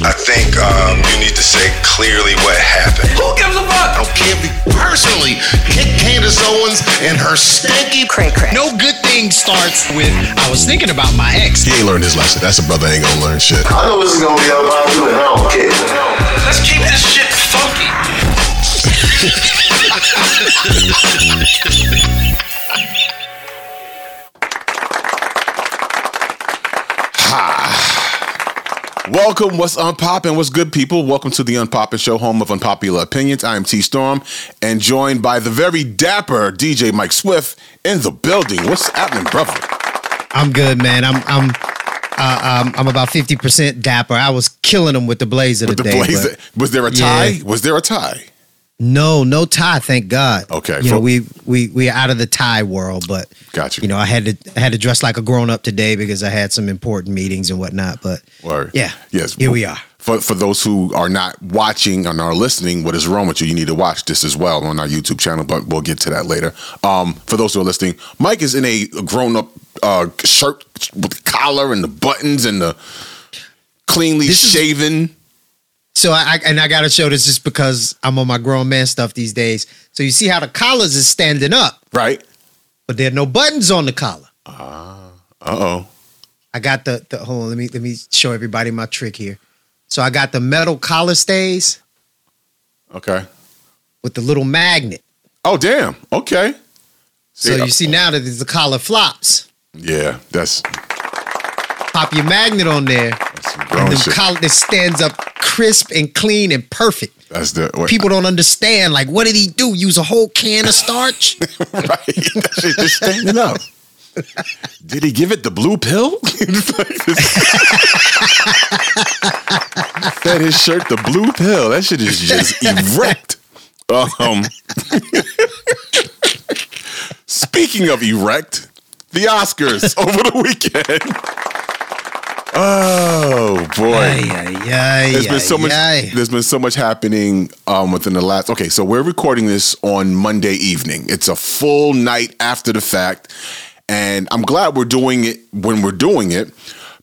I think um, you need to say clearly what happened. Who gives a fuck? I don't care if you personally kick Candace Owens and her stinky cray cray. No good thing starts with I was thinking about my ex. He ain't learned his lesson. That's a brother ain't gonna learn shit. I know this is gonna be about you, and I don't care. Let's keep this shit funky. Welcome, what's unpoppin', what's good, people? Welcome to the Unpoppin' Show, home of unpopular opinions. I am T Storm, and joined by the very dapper DJ Mike Swift in the building. What's happening, brother? I'm good, man. I'm I'm uh, um, I'm about fifty percent dapper. I was killing them with the blazer With the today. blazer, but was there a tie? Yeah. Was there a tie? No, no tie. Thank God. Okay, You know, for- we we we out of the tie world, but Got you. know, I had to I had to dress like a grown up today because I had some important meetings and whatnot. But Word. yeah, Yes. here we are. For for those who are not watching and are listening, what is wrong with you? You need to watch this as well on our YouTube channel, but we'll get to that later. Um, for those who are listening, Mike is in a grown up uh, shirt with the collar and the buttons and the cleanly This is- shaven. So I, and I got to show this just because I'm on my grown man stuff these days. So you see how the collars is standing up, Right. but there are no buttons on the collar. Ah, Uh oh. I got the, the hold on, let me let me show everybody my trick here. So I got the metal collar stays Okay. with the little magnet. Oh damn. Okay. So See, you see now that the collar flops. Yeah, that's, Pop your magnet on there, and grown the collar it stands up crisp and clean and perfect. that's the what, People don't understand. Like, what did he do? Use a whole can of starch? right. That shit just standing up. Did he give it the blue pill? Fed his shirt the blue pill. That shit is just erect. Um, speaking of erect, the Oscars over the weekend. Oh boy. yeah, There's been so much. There's been so much happening um, within the last. Okay, so we're recording this on Monday evening. It's a full night after the fact, and I'm glad we're doing it when we're doing it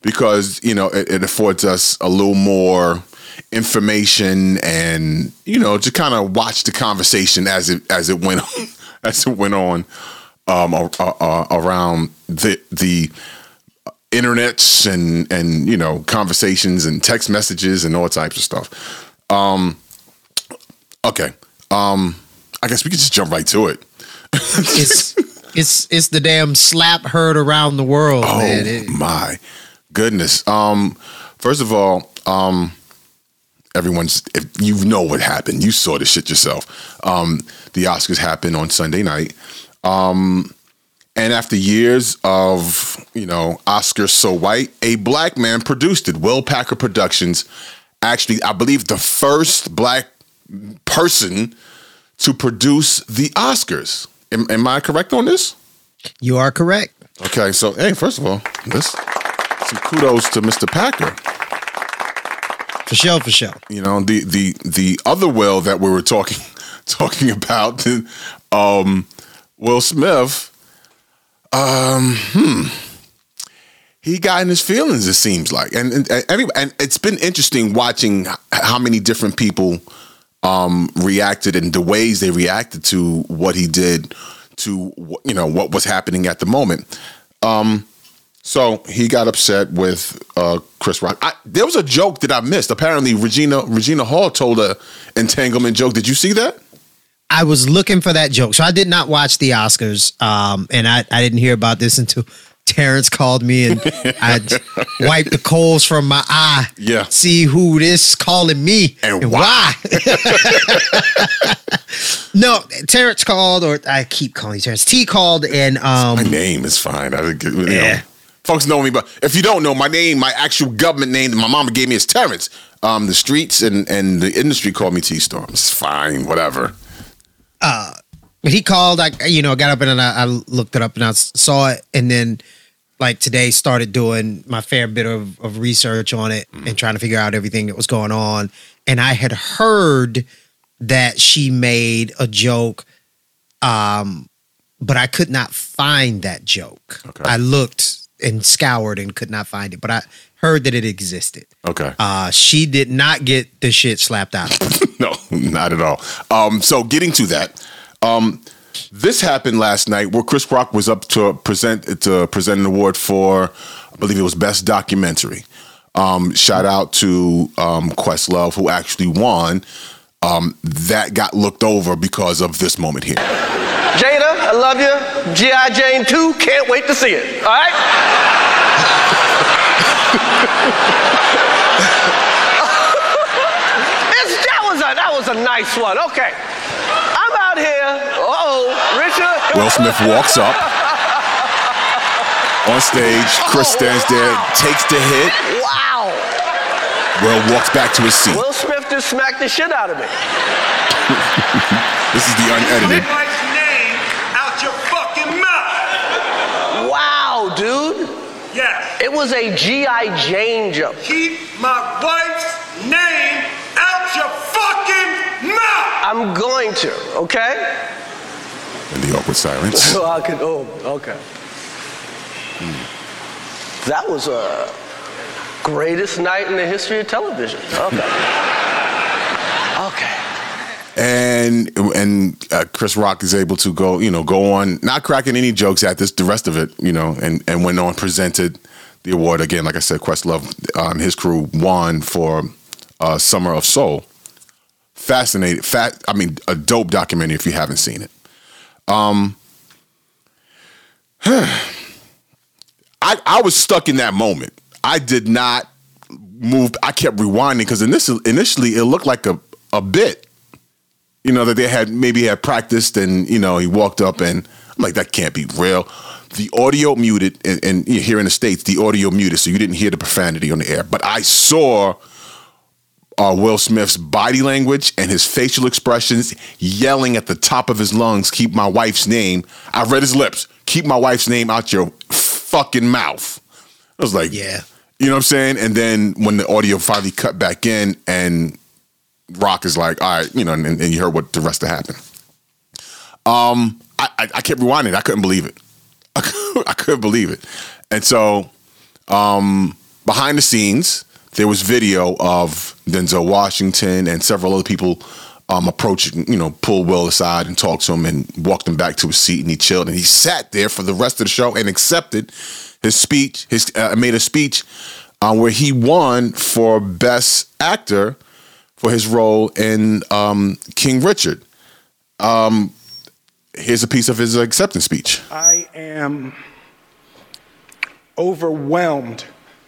because you know it, it affords us a little more information and you know to kind of watch the conversation as it as it went on, as it went on um, uh, uh, around the the internets and and you know conversations and text messages and all types of stuff. Um, okay, um, I guess we could just jump right to it. It's it's it's the damn slap heard around the world, Oh man. It- my goodness! Um, first of all, um, everyone's if you know what happened, you saw the shit yourself. Um, the Oscars happened on Sunday night. Um, and after years of, you know, Oscars so white, a black man produced it. Will Packer Productions, actually, I believe the first black person to produce the Oscars. Am, am I correct on this? you are correct. Okay, so hey, first of all, this some kudos to Mr. Packer. For sure, for sure. You know, the the the other Will that we were talking talking about, um, Will Smith, um, hmm, he got in his feelings. It seems like, and and and, every- and it's been interesting watching how many different people um reacted and the ways they reacted to what he did to you know what was happening at the moment. Um, so he got upset with uh, Chris Rock. I, there was a joke that I missed. Apparently, Regina Regina Hall told a entanglement joke. Did you see that? I was looking for that joke. So I did not watch the Oscars. Um, and I, I didn't hear about this until Terrence called me and I wiped the coals from my eye. Yeah. See who this calling me And why. no, Terrence called, or I keep calling you Terrence. T called and um My name is fine. I didn't get, you know, Yeah. folks know me, but if you don't know, my name, my actual government name that my mama gave me is Terrence. Um, the streets and and the industry call me T Storm. It's fine, whatever. But he called. I you know got up and I, I looked it up and I saw it, and then like today started doing my fair bit of, of research on it and trying to figure out everything that was going on. And I had heard that she made a joke, um, but I could not find that joke. Okay. I looked and scoured and could not find it, but I heard that it existed. Okay. Uh, she did not get the shit slapped out no, not at all. Um, so getting to that, um, this happened last night where Chris Rock was up to present to present an award for, I believe it was best documentary. Um, shout out to um, Questlove who actually won. Um, that got looked over because of this moment here. Jada, I love you. G.I. Jane 2, can't wait to see it. All right? It's- that, was a, that was a nice one. Okay. I'm out here. Uh-oh, Richard. Will Smith walks up on stage. Chris oh, stands there, takes the hit. Wow. Will walks back to his seat. Will Smith just smacked the shit out of me. This is the unedited. wife's name out your fucking mouth. Wow, dude. Yes. It was a G.I. Jane jump. Keep my wife's name out your fucking mouth. I'm going to, okay? And the awkward silence. So I could, oh, okay. That was a greatest night in the history of television. Okay. Okay. And and uh, Chris Rock is able to go, you know, go on, not cracking any jokes at this, the rest of it, you know, and and went on presented the award again. Like I said, Questlove, um, his crew won for uh, Summer of Soul. Fascinating, fat. I mean, a dope documentary if you haven't seen it. Um, I I was stuck in that moment. I did not move. I kept rewinding because initially, initially it looked like a a bit you know, that they had maybe had practiced and, you know, he walked up and I'm like, that can't be real. The audio muted, and, and here in the States, the audio muted, so you didn't hear the profanity on the air. But I saw uh, Will Smith's body language and his facial expressions yelling at the top of his lungs, keep my wife's name. I read his lips, keep my wife's name out your fucking mouth. I was like, Yeah. You know what I'm saying? And then when the audio finally cut back in and Rock is like, all right, you know, and, and you heard what the rest of happened. Um, I, I, I kept rewinding. I couldn't believe it. I, could, I couldn't believe it. And so, um, behind the scenes, there was video of Denzel Washington and several other people um, approaching, you know, pull Will aside and talk to him and walked him back to his seat and he chilled and he sat there for the rest of the show and accepted his speech. His uh, made a speech uh, where he won for best actor for his role in um, King Richard. Um, here's a piece of his acceptance speech. I am overwhelmed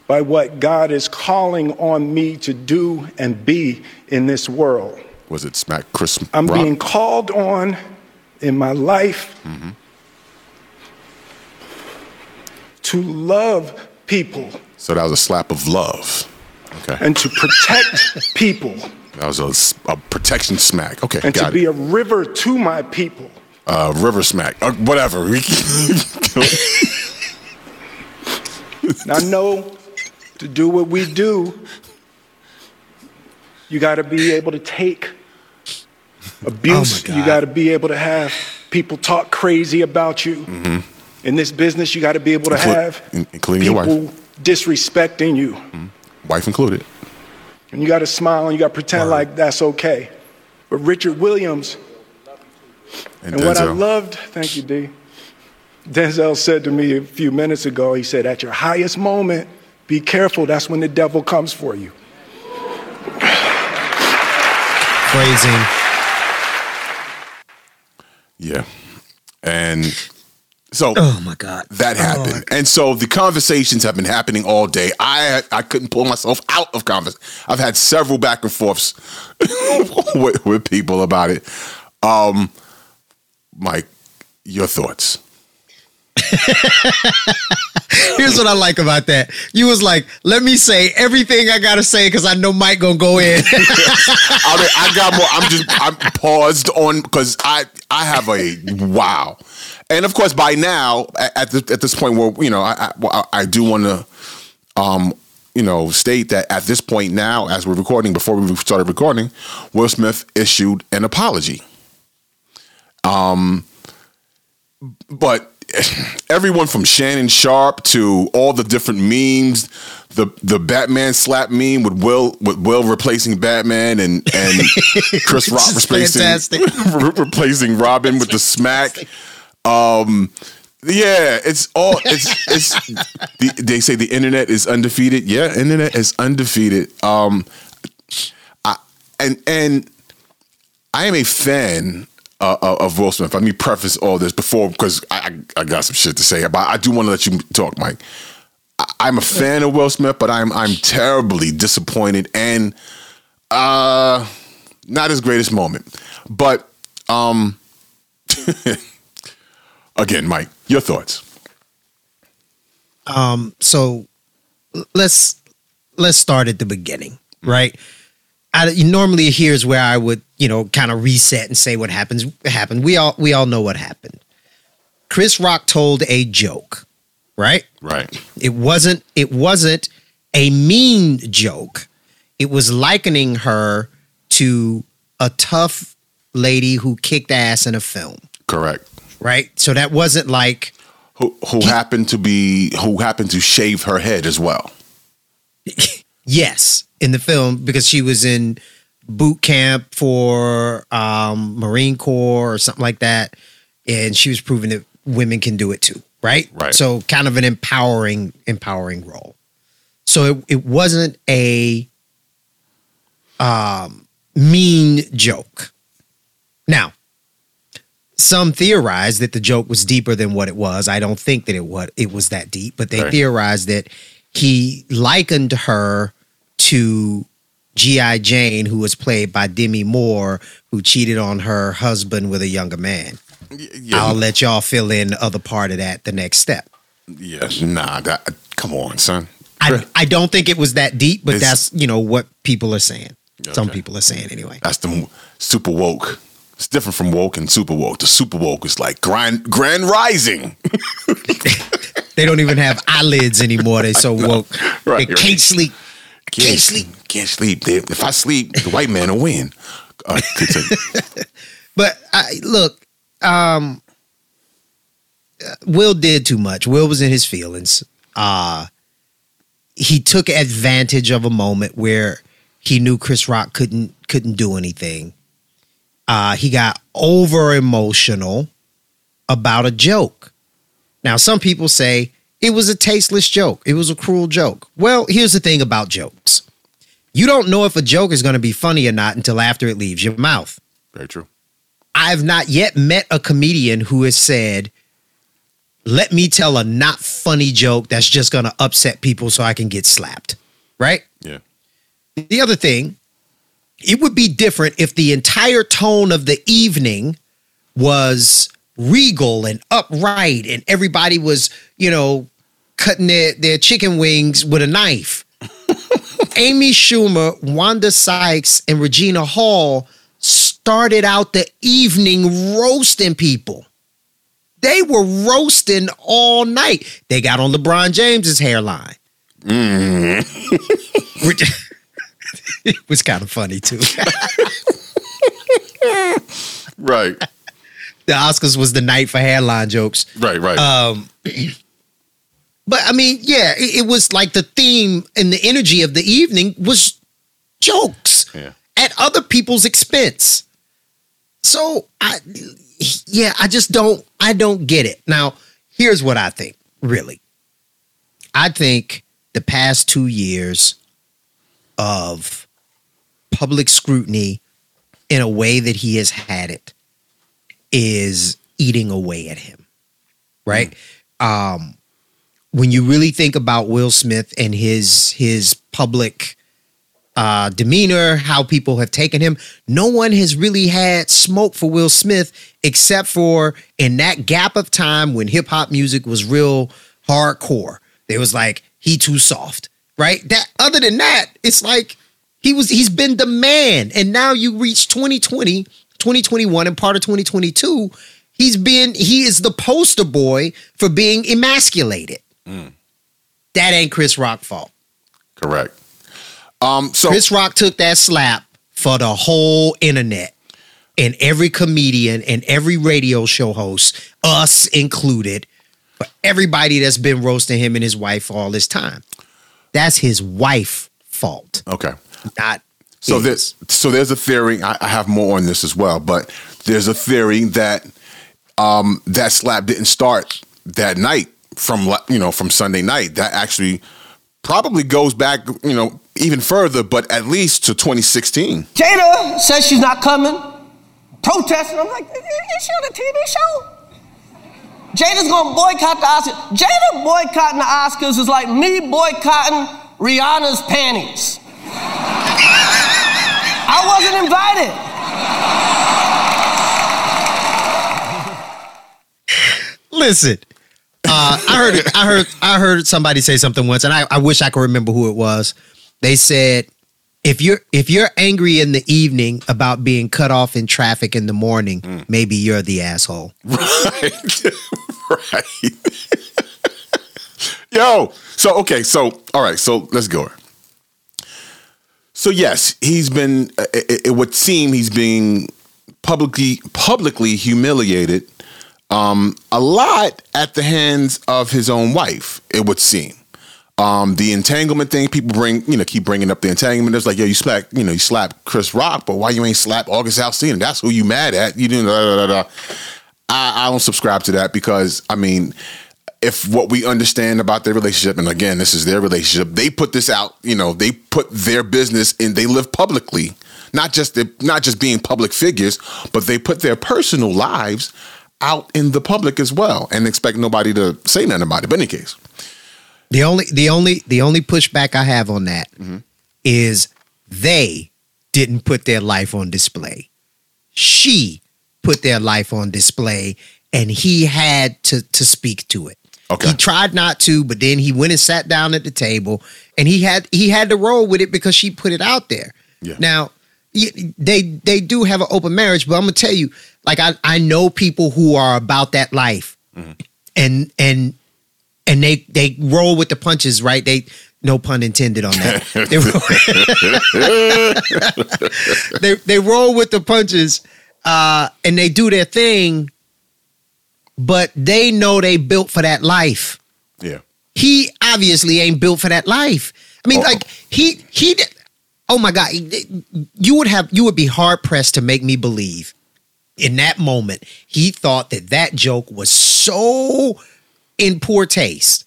by what God is calling on me to do and be in this world. Was it Smack Chris? I'm Rock? being called on in my life to love people So that was a slap of love. Okay. and to protect people that was a protection smack. Okay, and to got be it. a river to my people. uh, river smack. Uh, whatever. I know to do what we do, you got to be able to take abuse. Oh you got to be able to have people talk crazy about you. In this business, you got to be able to Inclu- have in- including your wife. disrespecting you. Wife included. And you got to smile and you got to pretend like that's okay. But Richard Williams, And, and what I loved, thank you, D. Denzel said to me a few minutes ago, he said, At your highest moment, be careful, that's when the devil comes for you. Crazy. yeah. And so Oh my God. that happened. and so the conversations have been happening all day. I I couldn't pull myself out of convers. I've had several back and forths with, with people about it. Um, Mike, your thoughts? Here's what I like about that. You was like, let me say everything I gotta say because I know Mike gonna go in. I mean, I got more. I'm just I'm paused on because I I have a wow, and of course by now at at, the, at this point where you know I I, I- do want to um you know state that at this point now as we're recording before we started recording, Will Smith issued an apology. Um, but everyone from Shannon Sharpe to all the different memes, the the Batman slap meme with Will with Will replacing Batman and and Chris Rock replacing replacing Robin with the smack. Um, yeah, it's all it's it's. The, they say the internet is undefeated. Yeah, internet is undefeated. Um, I and and I am a fan uh, uh, of Will Smith. Let me preface all this before because I, I I got some shit to say, but I do want to let you talk, Mike. I, I'm a fan of Will Smith, but I'm I'm terribly disappointed and uh not his greatest moment. But um again, Mike, your thoughts. Um, so let's let's start at the beginning, right? I, normally here's where I would, you know, kind of reset and say what happens happened. We all we all know what happened. Chris Rock told a joke, right? Right. It wasn't it wasn't a mean joke. It was likening her to a tough lady who kicked ass in a film, Correct. Right? So that wasn't like Who who happened to be who happened to shave her head as well. Yes, in the film because she was in boot camp for um, Marine Corps or something like that, and she was proving that women can do it too. Right. Right. So kind of an empowering, empowering role. So it, it wasn't a um, mean joke. Now, some theorize that the joke was deeper than what it was. I don't think that it was it was that deep, but they Right. theorized that he likened her to G.I. Jane, who was played by Demi Moore, who cheated on her husband with a younger man. Yeah, I'll let y'all fill in the other part of that the next step. Yes, nah. That, come on, son. I, I don't think it was that deep, but It's- that's you know what people are saying. Some Okay. people people are saying anyway. That's the super woke. It's different from woke and super woke. The super woke is like grand grand rising. They don't even have eyelids anymore. They so woke. Right, they can't sleep. Can't sleep. Can't sleep. They- If I sleep, the white man will win. Uh. But I, look, um, uh, Will did too much. Will was in his feelings. Uh, he took advantage of a moment where he knew Chris Rock couldn't couldn't do anything. Uh, he got over emotional about a joke. Now, some people say it was a tasteless joke. It was a cruel joke. Well, here's the thing about jokes. You don't know if a joke is going to be funny or not until after it leaves your mouth. Very true. I've not yet met a comedian who has said, let me tell a not funny joke that's just going to upset people so I can get slapped. Right? Yeah. The other thing, it would be different if the entire tone of the evening was regal and upright and everybody was, you know, cutting their, their chicken wings with a knife. Amy Schumer, Wanda Sykes, and Regina Hall started out the evening roasting people. They were roasting all night. They got on LeBron James's hairline. Mm-hmm. it was kind of funny too. Right. the Oscars was the night for hairline jokes. Right. Right. Um, but I mean, yeah, it, it was like the theme and the energy of the evening was jokes Yeah. at other people's expense. So I, yeah, I just don't, I don't get it. Now, here's what I think. Really, I think the past two years of public scrutiny in a way that he has had it is eating away at him right? Um when you really think about Will Smith and his his public uh demeanor how people have taken him no one has really had smoke for Will Smith except for in that gap of time when hip hop music was real hardcore. There was like he too soft right that other than that it's like he was he's been the man and now you reach 2020 2021 and part of 2022 he's been he is the poster boy for being emasculated that ain't chris rock fault Correct. Um. So chris rock took that slap for the whole internet and every comedian and every radio show host us included for everybody that's been roasting him and his wife all this time. That's his wife fault, Okay. not So his. this, so there's a theory. I, I have more on this as well, but there's a theory that um, that slap didn't start that night from la- you know from Sunday night. That actually probably goes back you know even further, but at least to 2016. Jada says she's not coming, protesting. I'm like, is she on a TV show? Jada's gonna boycott the Oscars. Jada boycotting the Oscars is like me boycotting Rihanna's panties. I wasn't invited. Listen, uh, I heard I heard I heard somebody say something once, and I, I wish I could remember who it was. They said if you're if you're angry in the evening about being cut off in traffic in the morning, maybe you're the asshole. right. right. Yo. So okay. So all right. So let's go. So yes, he's been. It, it would seem he's being publicly publicly humiliated. Um, a lot at the hands of his own wife. It would seem. Um, the entanglement thing, people bring, you know, keep bringing up the entanglement. It's like, yo, you slap, you know, you slap Chris Rock, but why you ain't slap August Alsina? That's who you mad at. You didn't. Da, da, da. I, I don't subscribe to that because I mean, if what we understand about their relationship, and again, this is their relationship, they put this out. You know, they put their business and they live publicly, not just the, not just being public figures, but they put their personal lives out in the public as well, and expect nobody to say nothing about it. But in any case, The only the only the only pushback I have on that mm-hmm. is they didn't put their life on display. She put their life on display and he had to to speak to it. Okay. He tried not to, but then he went and sat down at the table and he had he had to roll with it because she put it out there. Yeah. Now, they they do have an open marriage, but I'm gonna tell you, like I I know people who are about that life, mm-hmm. and and and they they roll with the punches, right? They no pun intended on that. they, roll, they they roll with the punches, uh, and they do their thing, but they know they built for that life yeah, he obviously ain't built for that life. I mean, Oh. like he he. Oh my God, you would have you would be hard pressed to make me believe in that moment he thought that that joke was so in poor taste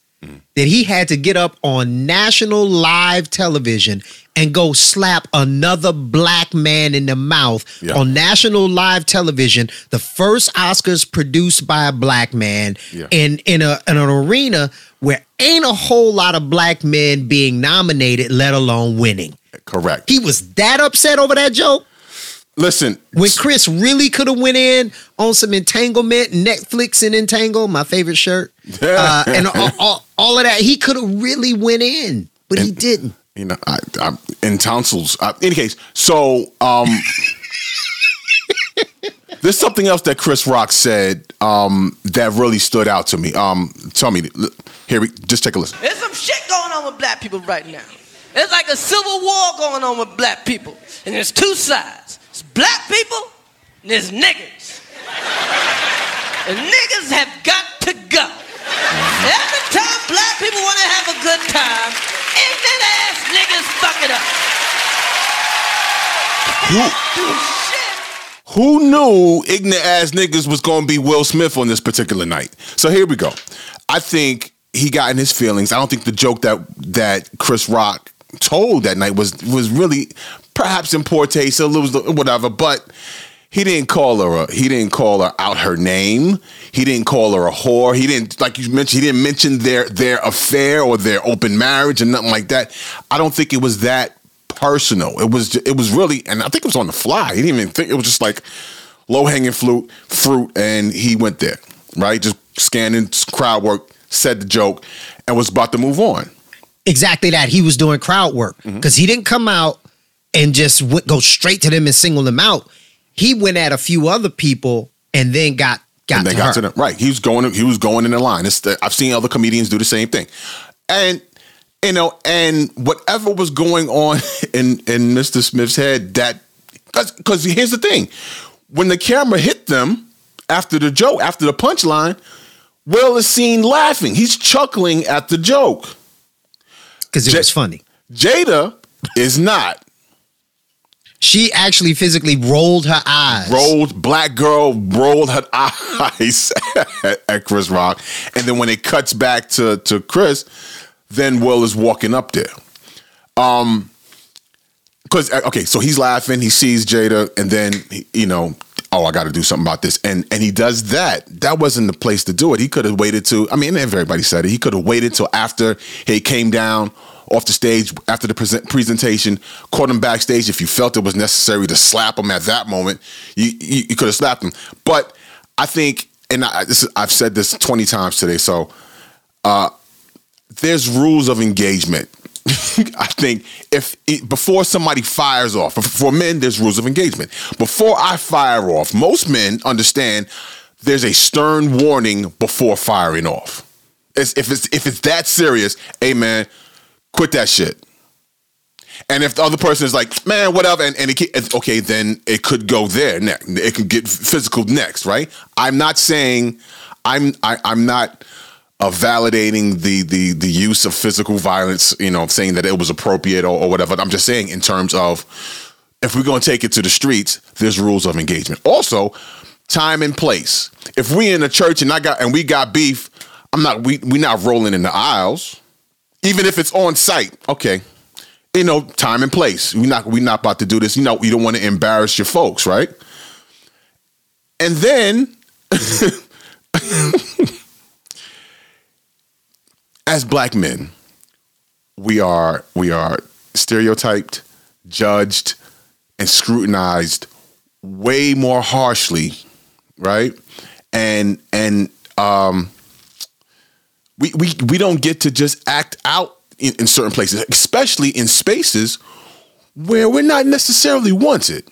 that he had to get up on national live television and go slap another black man in the mouth Yeah. on national live television the first oscars produced by a black man Yeah. in in a in an arena where ain't a whole lot of black men being nominated let alone winning correct. he was that upset over that joke Listen, when Chris really could have went in on some entanglement, Netflix and entangle, my favorite shirt, uh, and all, all, all of that, he could have really went in, but he didn't. you know, I, I'm in tonsils. Uh, in any case, so um, there's something else that Chris Rock said um, that really stood out to me. Um, tell me, here we just take a listen. There's some shit going on with black people right now. It's like a civil war going on with black people. And there's two sides. It's black people and there's niggas. and niggas have got to go. Every time black people want to have a good time, ignorant ass niggas fuck it up. Shit. Who knew ignorant ass niggas was going to be Will Smith on this particular night? So here we go. I think he got in his feelings. I don't think the joke that that Chris Rock told that night was was really perhaps in poor taste or lose whatever, but he didn't call her a, he didn't call her out her name. He didn't call her a whore. He didn't like you mentioned he didn't mention their their affair or their open marriage and nothing like that. I don't think it was that personal. It was it was really and I think it was on the fly. He didn't even think it was just like low hanging fruit fruit and he went there, right? Just scanning crowd work, said the joke and was about to move on. Exactly that. He was doing crowd work mm-hmm. because he didn't come out and just w- go straight to them and single them out. He went at a few other people and then got got and they to got her. to them right. He was going. He was going in the line. It's the, I've seen other comedians do the same thing, and you know, and whatever was going on in in Mr. Smith's head, that because here's the thing, when the camera hit them after the joke, after the punchline, Will is seen laughing. He's chuckling at the joke. because it Ja- was funny. Jada is not. She actually physically rolled her eyes. rolled black girl rolled her eyes at, Chris Rock, and then when it cuts back to to Chris, then Will is walking up there. Um, because okay, so he's laughing, he sees Jada, and then he- you know, oh, I got to do something about this, and and he does that. That wasn't the place to do it. He could have waited to. I mean, everybody said it. He could have waited till after he came down off the stage after the present presentation, caught him backstage. If you felt it was necessary to slap him at that moment, you you, you could have slapped him. But I think, and I, this is, I've said this twenty times today, so uh, there's rules of engagement. I think if it, before somebody fires off, for men, there's rules of engagement. Before I fire off, most men understand there's a stern warning before firing off. If it's if it's that serious, hey man, quit that shit. And if the other person is like, man, whatever, and, and it, okay, then it could go there next. It could get physical next, right? I'm not saying I'm I, I'm not uh, validating the the the use of physical violence, you know, saying that it was appropriate or, or whatever. I'm just saying in terms of if we're going to take it to the streets, there's rules of engagement. Also, time and place. If we in a church and I got and we got beef, I'm not we we not rolling in the aisles, even if it's on site. Okay, you know, time and place. We not we not about to do this. You know, you don't want to embarrass your folks, right? And then as black men, we are we are stereotyped, judged, and scrutinized way more harshly, right? And and um we we we don't get to just act out in, in certain places, especially in spaces where we're not necessarily wanted.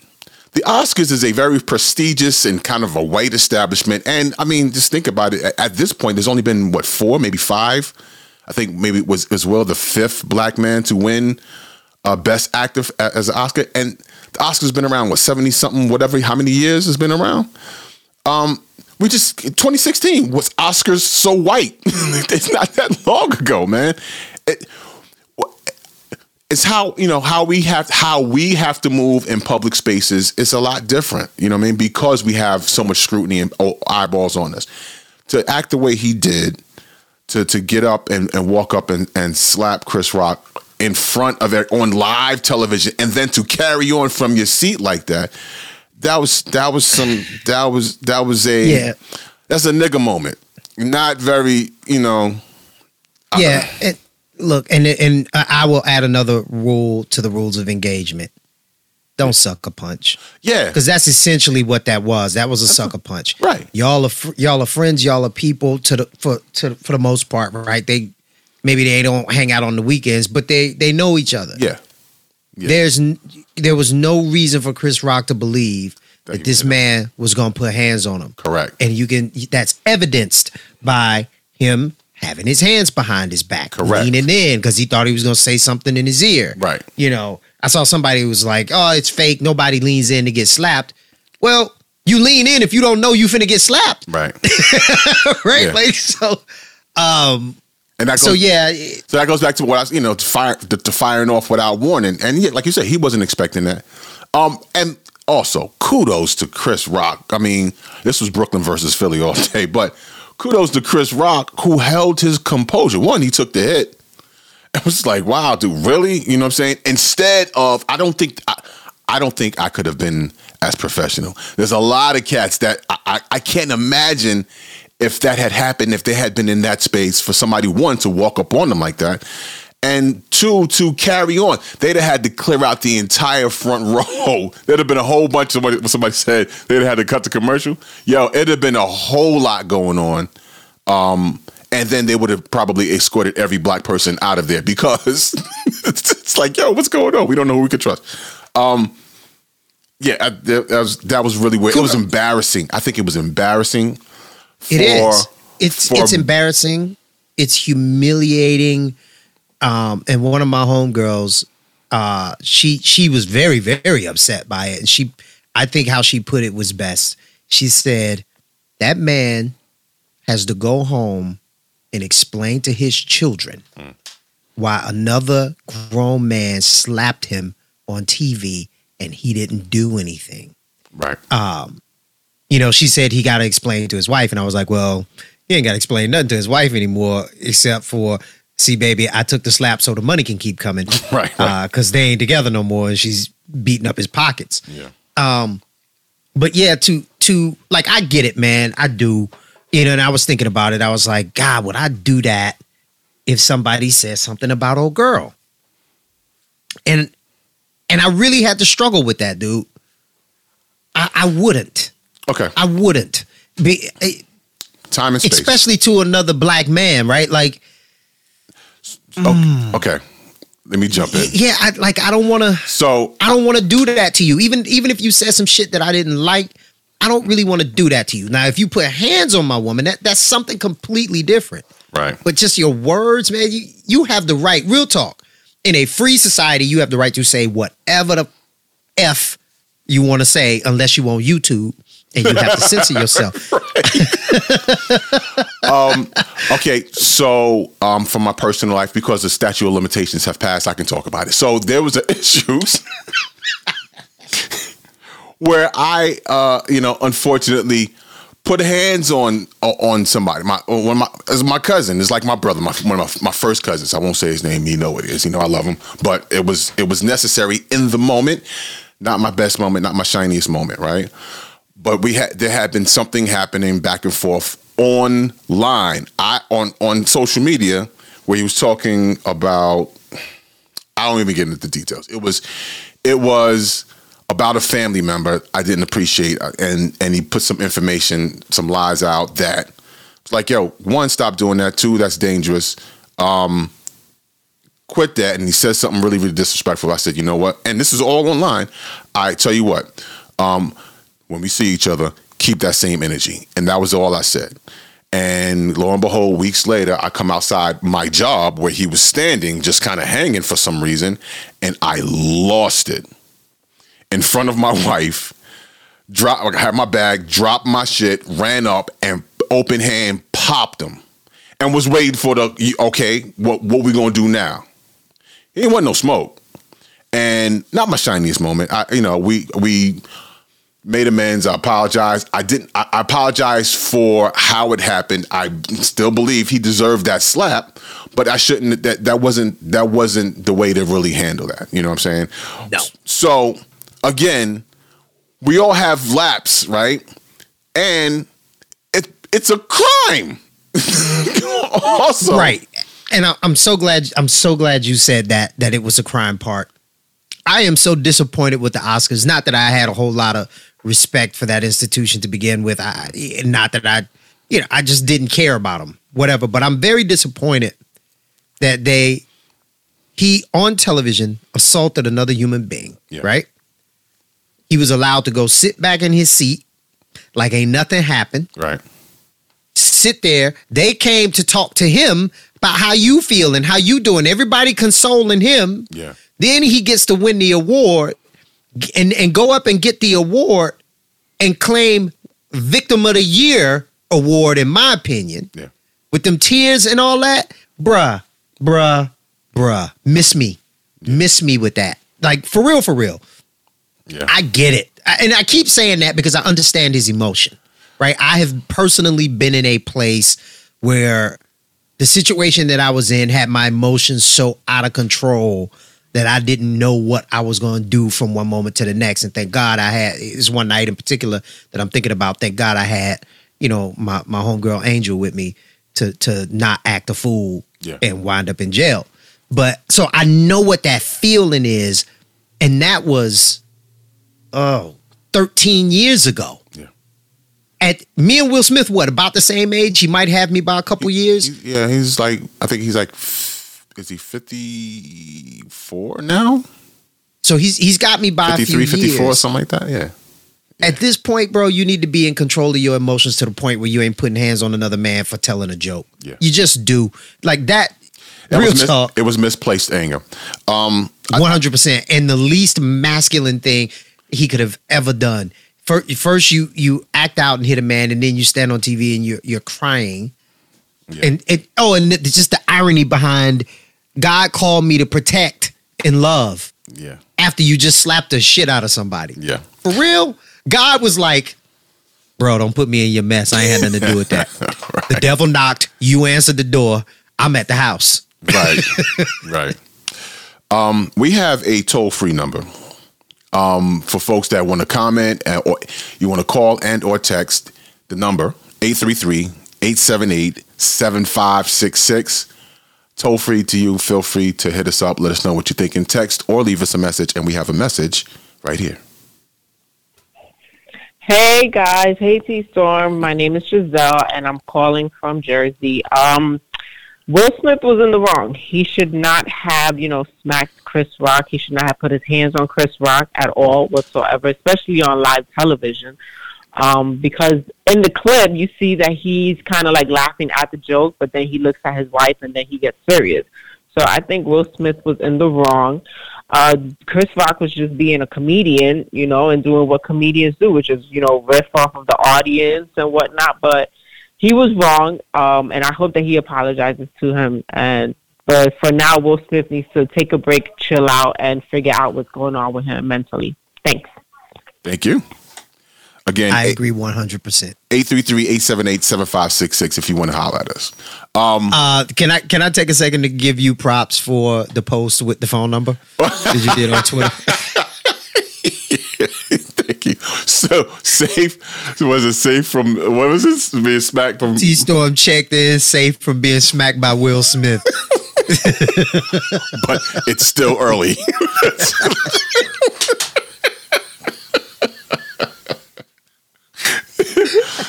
The Oscars is a very prestigious and kind of a white establishment. And I mean, just think about it. At- this point, there's only been what four, maybe five. I think maybe it was as well the fifth black man to win uh, best actor as an Oscar. And the Oscar's been around what seventy something, whatever, how many years it's been around. Um, we just 2016 was Oscars so white. it's not that long ago, man. It, it's how you know how we have how we have to move in public spaces is a lot different. You know what I mean? Because we have so much scrutiny and oh, eyeballs on us. To act the way he did, to to get up and, and walk up and, and slap Chris Rock in front of on live television, and then to carry on from your seat like that, that was that was some that was that was a Yeah. that's a nigga moment. Not very, you know. Yeah, and look, and and I will add another rule to the rules of engagement. Don't suck a punch. Yeah. because that's essentially what that was. That was a sucker punch. Right. Y'all are y'all are friends. Y'all are people to the for to for the most part, right? They maybe they don't hang out on the weekends, but they they know each other. Yeah. Yeah. There's n- there was no reason for Chris Rock to believe That that this man was going to put hands on him. Correct. And you can that's evidenced by him having his hands behind his back, Correct. leaning in because he thought he was going to say something in his ear. Right. You know, I saw somebody who was like, "Oh, it's fake. Nobody leans in to get slapped." Well, you lean in if you don't know you finna get slapped, Right. right? Yeah. Like so. Um. And that goes, So yeah, So that goes back to what I was, you know, to fire to, to firing off without warning. And yeah, like you said, he wasn't expecting that. Um, and also kudos to Chris Rock. I mean, this was Brooklyn versus Philly all day, but kudos to Chris Rock who held his composure. One, he took the hit. It was like, wow, dude, really? You know what I'm saying? Instead of, I don't think, I, I don't think I could have been as professional. There's a lot of cats that I, I, I can't imagine if that had happened, if they had been in that space for somebody, one, to walk up on them like that, and two, to carry on. They'd have had to clear out the entire front row. There'd have been a whole bunch of what somebody said, they'd have had to cut the commercial. Yo, it'd have been a whole lot going on. Um, and then they would have probably escorted every black person out of there because it's, it's like, yo, what's going on? We don't know who we can trust. Um, yeah, I, that, that was that was really weird. It was embarrassing. I think it was embarrassing. For, It is. It's for- it's embarrassing. It's humiliating. Um, and one of my homegirls, uh, she she was very very upset by it, and she, I think how she put it was best. She said, "That man has to go home and explain to his children why another grown man slapped him on TV and he didn't do anything. Right. Um, you know, she said he got to explain to his wife, and I was like, well, he ain't got to explain nothing to his wife anymore, except for, see, baby, I took the slap so the money can keep coming, Right. Because they ain't together no more, and she's beating up his pockets. Yeah. Um, but yeah, to to like, I get it, man, I do. You know, and I was thinking about it. I was like, God, would I do that if somebody says something about old girl? And and I really had to struggle with that, dude. I, I wouldn't. Okay. I wouldn't. Be, eh, Time and space. especially to another black man, right? Like, okay. okay. Let me jump in. yeah, I like I don't want to So I don't want to do that to you. Even even if you said some shit that I didn't like, I don't really want to do that to you. Now, if you put hands on my woman, that that's something completely different. right. But just your words, man, you you have the right. Real talk. In a free society, you have the right to say whatever the f you want to say, unless you on YouTube and you have to censor yourself. Okay, so um, from my personal life, because the statute of limitations have passed, I can talk about it. So there was an issues where I, uh, you know, unfortunately put hands on on somebody. My one of my as my cousin. It's like my brother, my one of my, my first cousins. I won't say his name. You know what it is. You know I love him, but it was it was necessary in the moment. Not my best moment, not my shiniest moment, right? But we had there had been something happening back and forth online. I on on social media where he was talking about i don't even get into the details. It was it was about a family member i didn't appreciate uh, and and he put some information some lies out that like yo one stop doing that. Two that's dangerous. Um quit that. And he says something really really disrespectful. I said you know what? And this is all online. I tell you what um when we see each other, keep that same energy. And that was all I said. And lo and behold, weeks later, I come outside my job where he was standing, just kind of hanging for some reason, and I lost it in front of my wife. Drop, I had my bag, dropped my shit, ran up, and open hand popped him, and was waiting for the okay, what what we gonna do now? It wasn't no smoke, and not my shiniest moment. I, you know, we we made amends. I apologize. I didn't. I, I apologize for how it happened. I still believe he deserved that slap, but I shouldn't. That that wasn't that wasn't the way to really handle that. You know what I'm saying? No. So again, we all have laps, right? And it it's a crime. also, right and I, i'm so glad i'm so glad you said that that it was a crime part i am so disappointed with the oscars not that i had a whole lot of respect for that institution to begin with i not that i you know i just didn't care about them whatever but i'm very disappointed that they he on television assaulted another human being Yeah. right he was allowed to go sit back in his seat like ain't nothing happened Right. sit there. They came to talk to him about how you feel and how you doing. Everybody consoling him. Yeah. Then he gets to win the award and, and go up and get the award and claim Victim of the Year award, in my opinion. Yeah. With them tears and all that. Bruh, bruh, bruh. Miss me. Miss me with that. Like for real, for real. Yeah. I get it. I- And I keep saying that because I understand his emotion, right? I have personally been in a place where the situation that I was in had my emotions so out of control that I didn't know what I was going to do from one moment to the next. And thank God I had, it's one night in particular that I'm thinking about. Thank God I had, you know, my, my homegirl Angel with me to, to not act a fool Yeah. and wind up in jail. But so I know what that feeling is. And that was oh, 13 years ago. Yeah. At me and Will Smith, what, about the same age? He might have me by a couple years. He- yeah, he's like I think he's like is he 54 now? So he's he's got me by 53, a few 54 years. something like that. Yeah. At this point, bro, you need to be in control of your emotions to the point where you ain't putting hands on another man for telling a joke. Yeah. You just do. Like that, That real was mis- talk, it was misplaced anger. Um 100%. And the least masculine thing he could have ever done. first you you act out and hit a man, and then you stand on TV and you're you're crying, and it oh, and it's just the irony behind God called me to protect and love Yeah. after you just slapped the shit out of somebody. Yeah. For real, God was like, bro, don't put me in your mess. I ain't had nothing to do with that. The devil knocked, you answered the door. I'm at the house. Right. right. Um, we have a toll free number. Um, for folks that want to comment and, or you want to call and or text the number 833-878-7566. Toll free to you. Feel free to hit us up. Let us know what you think in text or leave us a message. And we have a message right here. Hey guys, hey T Storm. My name is Giselle, and I'm calling from Jersey. Um, Will Smith was in the wrong. He should not have, you know, smacked Chris Rock. He should not have put his hands on Chris Rock at all whatsoever, especially on live television. Um, because in the clip, you see that he's kind of like laughing at the joke, but then he looks at his wife and then he gets serious. So I think Will Smith was in the wrong. Uh, Chris Rock was just being a comedian, you know, and doing what comedians do, which is, you know, riff off of the audience and whatnot. But he was wrong, um, and I hope that he apologizes to him. And but for now, Will Smith needs to take a break, chill out, and figure out what's going on with him mentally. Thanks. Thank you. Again, I agree 100%. 833-878-7566 if you want to holler at us. Um, Uh, can I can I take a second to give you props for the post with the phone number that you did on Twitter? Thank you. So safe was it safe from what was this being smacked from? T Storm checked in safe from being smacked by Will Smith. but it's still early.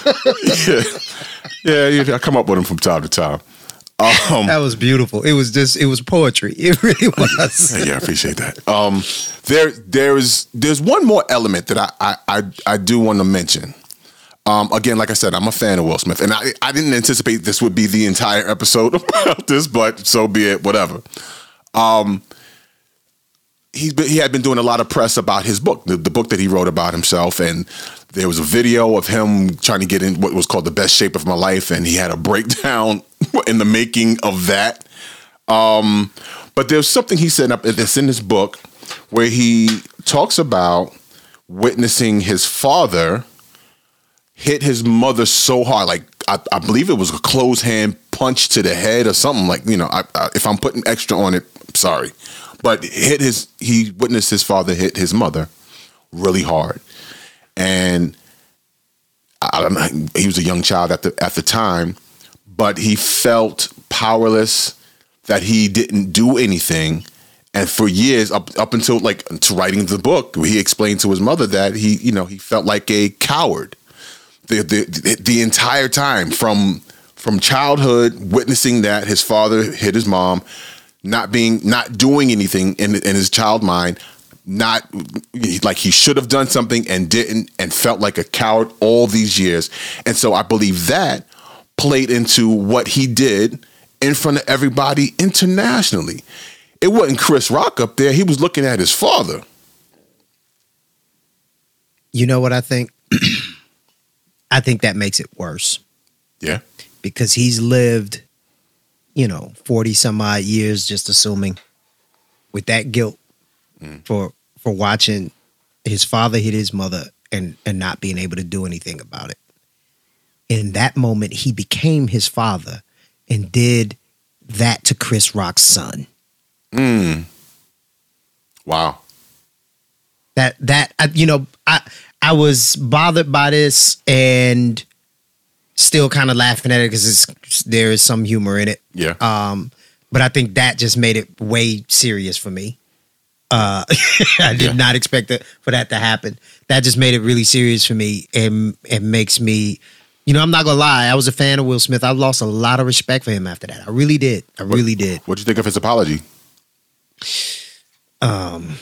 yeah. yeah, yeah, I come up with them from time to time. Um, that was beautiful. It was just it was poetry. It really was. yeah, I appreciate that. Um, there, there is, there's one more element that I, I, I, I do want to mention. Um, again, like I said, I'm a fan of Will Smith, and I, I didn't anticipate this would be the entire episode about this, but so be it. Whatever. Um, been, he had been doing a lot of press about his book, the, the book that he wrote about himself, and there was a video of him trying to get in what was called the best shape of my life, and he had a breakdown in the making of that. Um, but there's something he said up that's in this book where he talks about witnessing his father hit his mother so hard, like I, I believe it was a closed hand punch to the head or something. Like you know, I, I, if I'm putting extra on it, sorry, but hit his. He witnessed his father hit his mother really hard, and I don't know. He was a young child at the at the time, but he felt powerless that he didn't do anything. And for years, up up until like to writing the book, he explained to his mother that he, you know, he felt like a coward the the the entire time from from childhood, witnessing that his father hit his mom, not being not doing anything in in his child mind, not like he should have done something and didn't, and felt like a coward all these years. And so I believe that played into what he did in front of everybody internationally. It wasn't Chris Rock up there. He was looking at his father. You know what I think? I think that makes it worse Yeah. because he's lived, you know, 40 some odd years just assuming with that guilt for for watching his father hit his mother and and not being able to do anything about it. In that moment he became his father and did that to Chris Rock's son. Mm. Wow. that that you know i i was bothered by this and still kind of laughing at it because there is some humor in it Yeah. um but i think that just made it way serious for me uh i did Yeah. not expect it for that to happen that just made it really serious for me and it makes me you know i'm not gonna lie i was a fan of will smith i lost a lot of respect for him after that i really did i really did What'd you think of his apology? Um,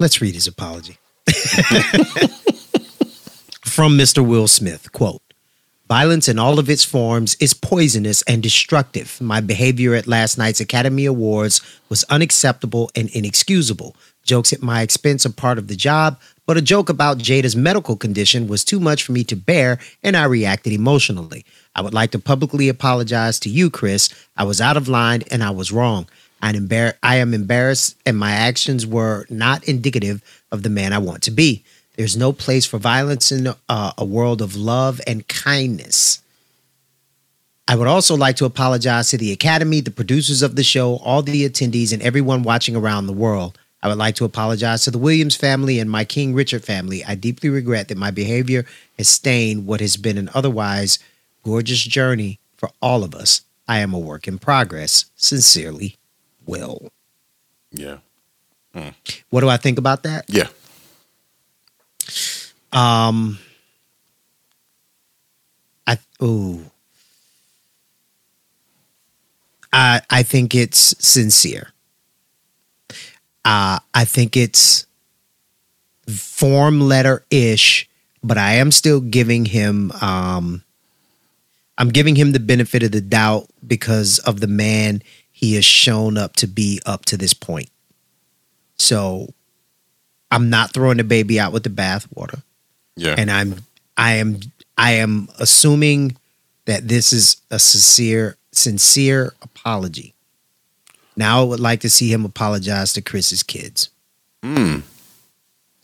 let's read his apology. From Mr. Will Smith, quote, Violence in all of its forms is poisonous and destructive. My behavior at last night's Academy Awards was unacceptable and inexcusable. Jokes at my expense are part of the job, but a joke about Jada's medical condition was too much for me to bear, and I reacted emotionally. I would like to publicly apologize to you, Chris. I was out of line and I was wrong. I am embarrassed, and my actions were not indicative of the man I want to be. There's no place for violence in uh, a world of love and kindness. I would also like to apologize to the Academy, the producers of the show, all the attendees, and everyone watching around the world. I would like to apologize to the Williams family and my King Richard family. I deeply regret that my behavior has stained what has been an otherwise gorgeous journey for all of us. I am a work in progress. Sincerely, Will. Yeah. What do I think about that? Yeah. Um, I ooh, I I think it's sincere. Uh, I think it's form letter ish, but I am still giving him. Um, I'm giving him the benefit of the doubt because of the man he has shown up to be up to this point. So I'm not throwing the baby out with the bathwater Yeah. and I'm I am I am assuming that this is a sincere sincere apology. Now I would like to see him apologize to Chris's kids. Mm.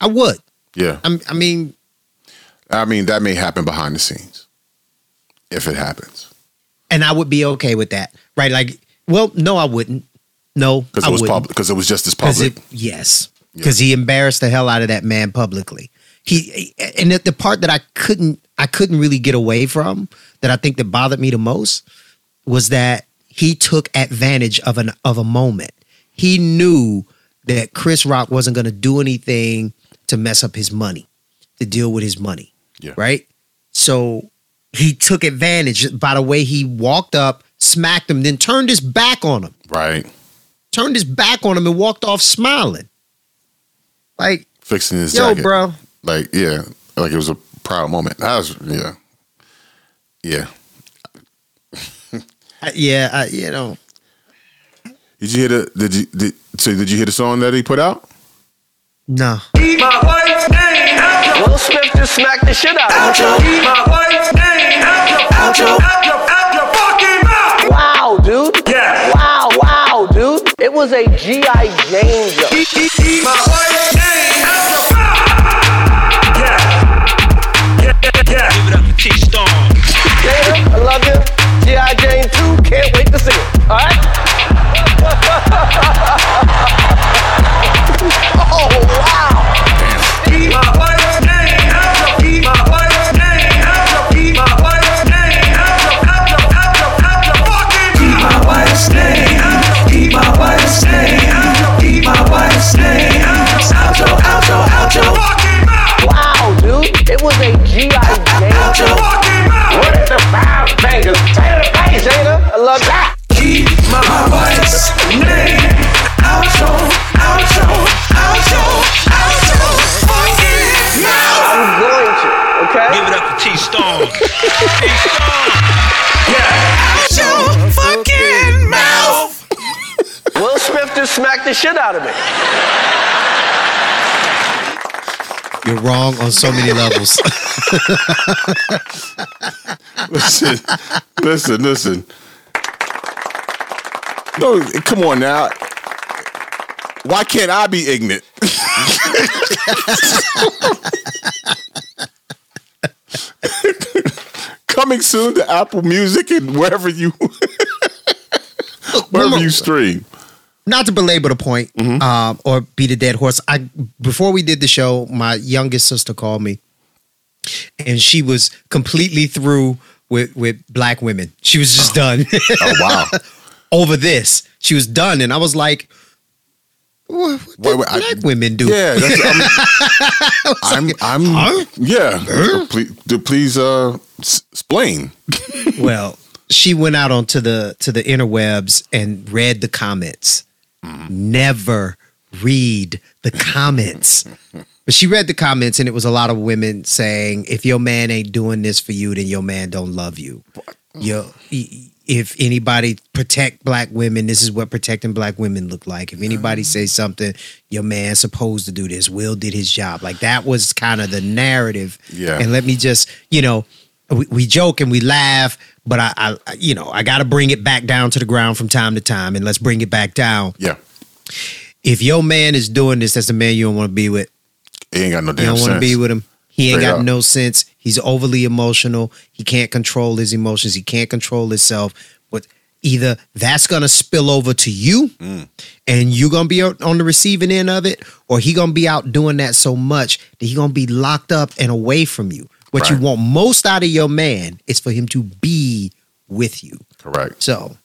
I would. Yeah. I'm, I mean, I mean, that may happen behind the scenes. If it happens. and I would be okay with that, right? Like, well, no, I wouldn't. No, Because it was public because it was just as public. it- yes, because he embarrassed the hell out of that man publicly. He and the, the part that I couldn't I couldn't really get away from that I think that bothered me the most was that he took advantage of an of a moment. He knew that Chris Rock wasn't going to do anything to mess up his money, to deal with his money. Yeah. Right? So he took advantage by the way he walked up, smacked him, then turned his back on him right. turned his back on him and walked off smiling. Like, Fixing his yo, jacket. bro, Like, yeah. Like it was a proud moment. I was yeah. Yeah. I- yeah, I, you know, Did you hear the did you did so did you hear the song that he put out? no. My wife's name Will Smith just smacked the shit out of him. Keep my wife's name out your out your out your out your fucking mouth. Wow, dude. Yeah. Wow, wow, dude. It was a G.I. Jane joke. Keep, keep, keep my wife's name Yeah. Give it up for T Jada, I love you. G.I. Jane 2, can't wait to see it. All right? oh, wow. Out your fucking mouth. Will Smith just smacked the shit out of me. You're wrong on so many levels. Listen, listen, listen. No, come on now. Why can't I be ignorant? Coming soon to Apple Music and wherever you wherever you stream. Not to belabor the point, Mm-hmm. um, or beat a dead horse. I before we did the show, my youngest sister called me, and she was completely through with with black women. She was just done. Oh wow. over this. She was done, and I was like, "What, what Wait, wait, I- black women do?" Yeah, I'm, I'm, I'm Huh? yeah. Please, please uh, explain. well, she went out onto the to the interwebs and read the comments. Mm-hmm. Never read the comments. But she read the comments, and it was a lot of women saying, "If your man ain't doing this for you, then your man don't love you." Mm. Yo, if anybody protect black women, this is what protecting black women look like. If anybody mm. says something, your man's supposed to do this. Will did his job. Like that was kind of the narrative. Yeah. And let me just, you know, we, we joke and we laugh, but I, I you know, I got to bring it back down to the ground from time to time, and let's bring it back down. Yeah. If your man is doing this, that's the man you don't want to be with. He ain't got no damn. You don't want to be with him. He ain't Straight got up. no sense. He's overly emotional. He can't control his emotions. He can't control himself. But either that's gonna spill over to you, Mm. and you're gonna be on the receiving end of it, or he gonna be out doing that so much that he gonna be locked up and away from you. What you want most out of your man is for him to be with you. Correct. So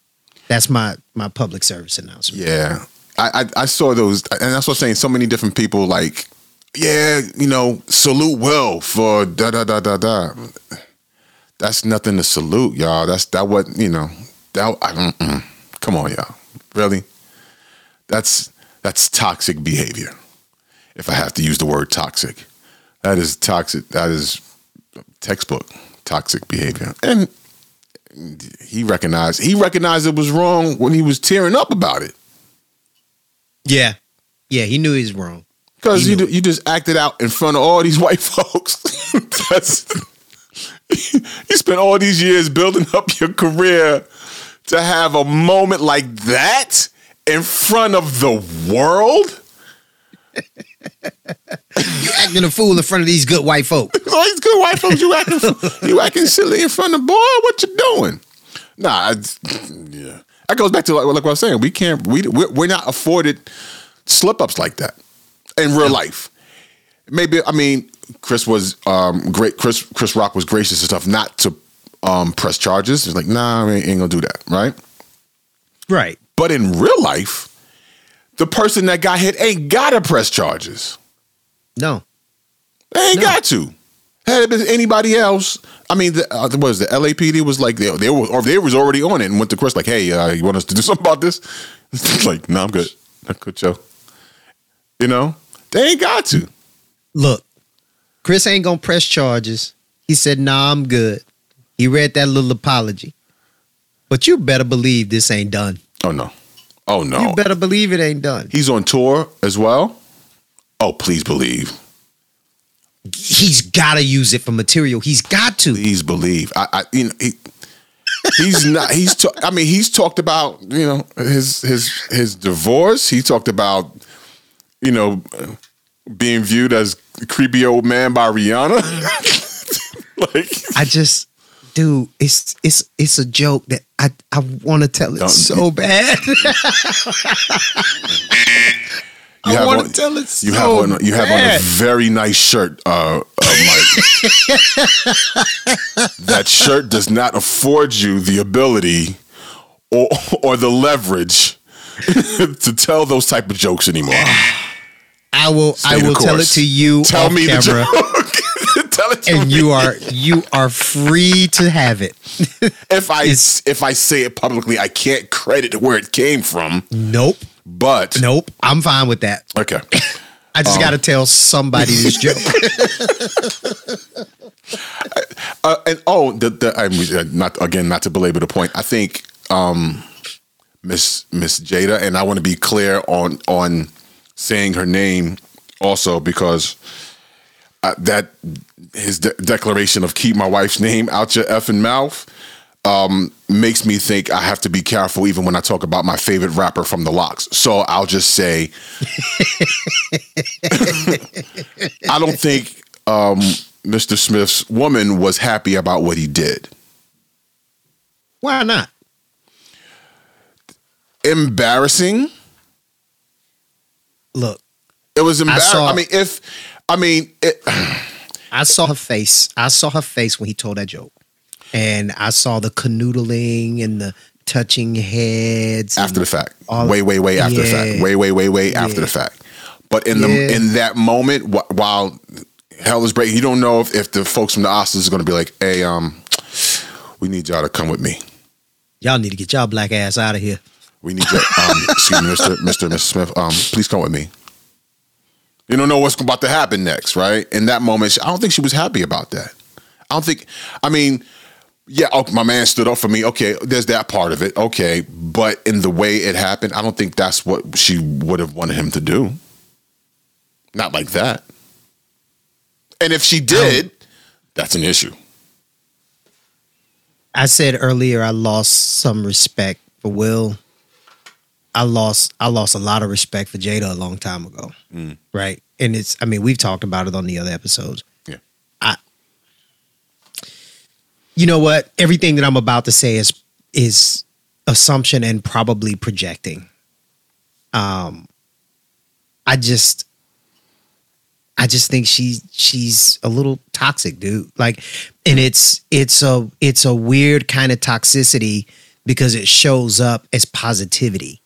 that's my my public service announcement. Yeah, I, I I saw those, and that's what I'm saying. So many different people like, yeah, you know, salute Will for da da da da da. That's nothing to salute, y'all. That's that what you know. That I. Come on, y'all. Really? That's that's toxic behavior. If I have to use the word toxic, that is toxic. That is textbook toxic behavior. And he recognized he recognized it was wrong when he was tearing up about it. Yeah, yeah. He knew he was wrong. Because you you just acted out in front of all these white folks. You spent all these years building up your career to have a moment like that in front of the world. You acting a fool in front of these good white folk. All these good white folks, you acting you acting silly in front of boy. What you doing? Nah, it's- yeah. That goes back to like, like what I was saying. We can't. We we're, we're not afforded slip ups like that in real life. Maybe I mean Chris was um, great. Chris Chris Rock was gracious and stuff not to um, press charges. He's like nah, I ain't gonna do that, right? Right. But in real life, the person that got hit ain't gotta press charges. No. They ain't got to. Had it been anybody else, I mean, the, uh, what was the LAPD was like they, they were or they was already on it and went to Chris like, hey, uh, you want us to do something about this? It's like, no, I'm good. I'm good, Joe. You know, they ain't got to. Look, Chris ain't gonna press charges. He said, "Nah, I'm good." He read that little apology, but you better believe this ain't done. Oh no, oh no. You better believe it ain't done. He's on tour as well. Oh, please believe. He's got to use it for material. He's got to. Please believe. I, I you know, he, he's not. He's. Ta- I mean, he's talked about you know his his his divorce. He talked about you know being viewed as creepy old man by Rihanna. like I just, dude, it's it's it's a joke that I I want to tell it Don't- so bad. you I have want to tell it so you have on you have on a very nice shirt, uh, uh, Mike. that shirt does not afford you the ability or or the leverage to tell those type of jokes anymore. I will Stay I will tell it to you Tell me the camera, joke. tell it to and me. you are you are free to have it. if I if I say it publicly, I can't credit where it came from. Nope, But nope. I'm fine with that. okay, I just Um, got to tell somebody this joke. uh, and oh, the, the I mean, uh, not again, not to belabor the point. I think um, Miss Miss Jada, and I want to be clear on on saying her name also because uh, that his de- declaration of keep my wife's name out your effing mouth um, makes me think I have to be careful even when I talk about my favorite rapper from the Lox. So I'll just say I don't think um, Mr. Smith's woman was happy about what he did. Why not? Embarrassing. Look, It was embarrassing. saw- I mean, if I mean, it, I saw her face. I saw her face when he told that joke, and I saw the canoodling and the touching heads after the fact, way, way, way after the fact, Yeah. way, way, way, way after Yeah. the fact. But in the in that moment, while hell is breaking, you don't know if, if the folks from the Oscars are going to be like, "Hey, um, we need y'all to come with me. Y'all need to get y'all black ass out of here. We need you, um, excuse me, Mister Mister Mr. Smith. Um, please come with me. You don't know what's about to happen next, right? In that moment, she- I don't think she was happy about that. I don't think. I mean, yeah, oh, my man stood up for me. Okay, there's that part of it. Okay, but in the way it happened, I don't think that's what she would have wanted him to do. Not like that. And if she did, that's an issue. I said earlier I lost some respect for Will. I lost I lost a lot of respect for Jada a long time ago. Mm. Right? And it's I mean, we've talked about it on the other episodes. Yeah. I You know what? Everything that I'm about to say is is assumption and probably projecting. Um I just I just think she she's a little toxic, dude. Like, and it's it's a it's a weird kind of toxicity because it shows up as positivity.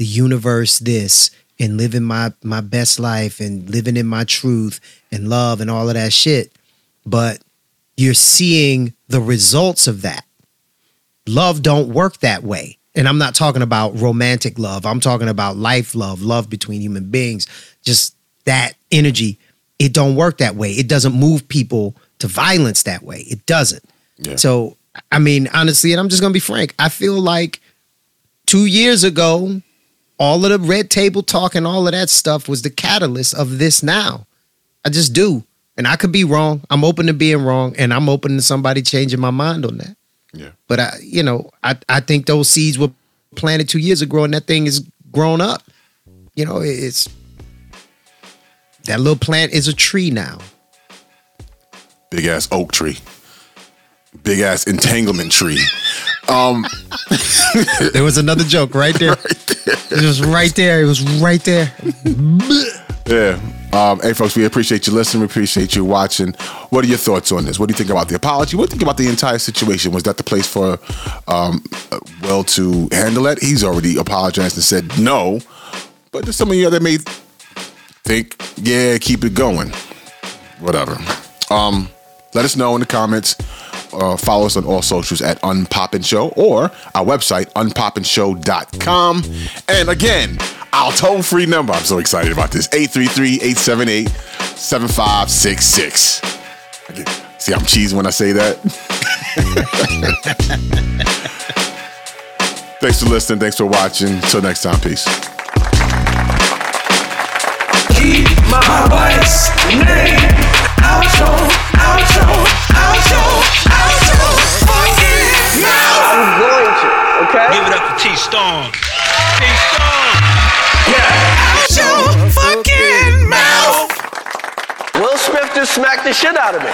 The universe, this, and living my my best life and living in my truth and love and all of that shit. But you're seeing the results of that. Love don't work that way. And I'm not talking about romantic love. I'm talking about life love, love between human beings. Just that energy it don't work that way. It doesn't move people to violence that way. It doesn't. Yeah. So, I mean, honestly, and I'm just gonna be frank. I feel like two years ago, all of the red table talk and all of that stuff was the catalyst of this now. I just do. And I could be wrong. I'm open to being wrong, and I'm open to somebody changing my mind on that. Yeah. But I, you know, I, I think those seeds were planted two years ago, and that thing is grown up. You know, it's that little plant is a tree now. Big ass oak tree. Big ass entanglement tree. Um There was another joke right there. It was right there. It was right there. Yeah. Um, hey, folks, we appreciate you listening. We appreciate you watching. What are your thoughts on this? What do you think about the apology? What do you think about the entire situation? Was that the place for um, Will to handle it? He's already apologized and said no. But there's some of you that may think, yeah, keep it going. Whatever. Um, let us know in the comments. Uh, follow us on all socials at Unpopin Show or our website, unpopinshow.com. And again, our toll free number. I'm so excited about this 833 878 7566. See, I'm cheesing when I say that. Thanks for listening. Thanks for watching. Till next time, peace. Keep my wife's name out your, out your, okay? Give it up for T Storm. T Storm. Yeah. Out your fucking mouth. Will Smith just smacked the shit out of me.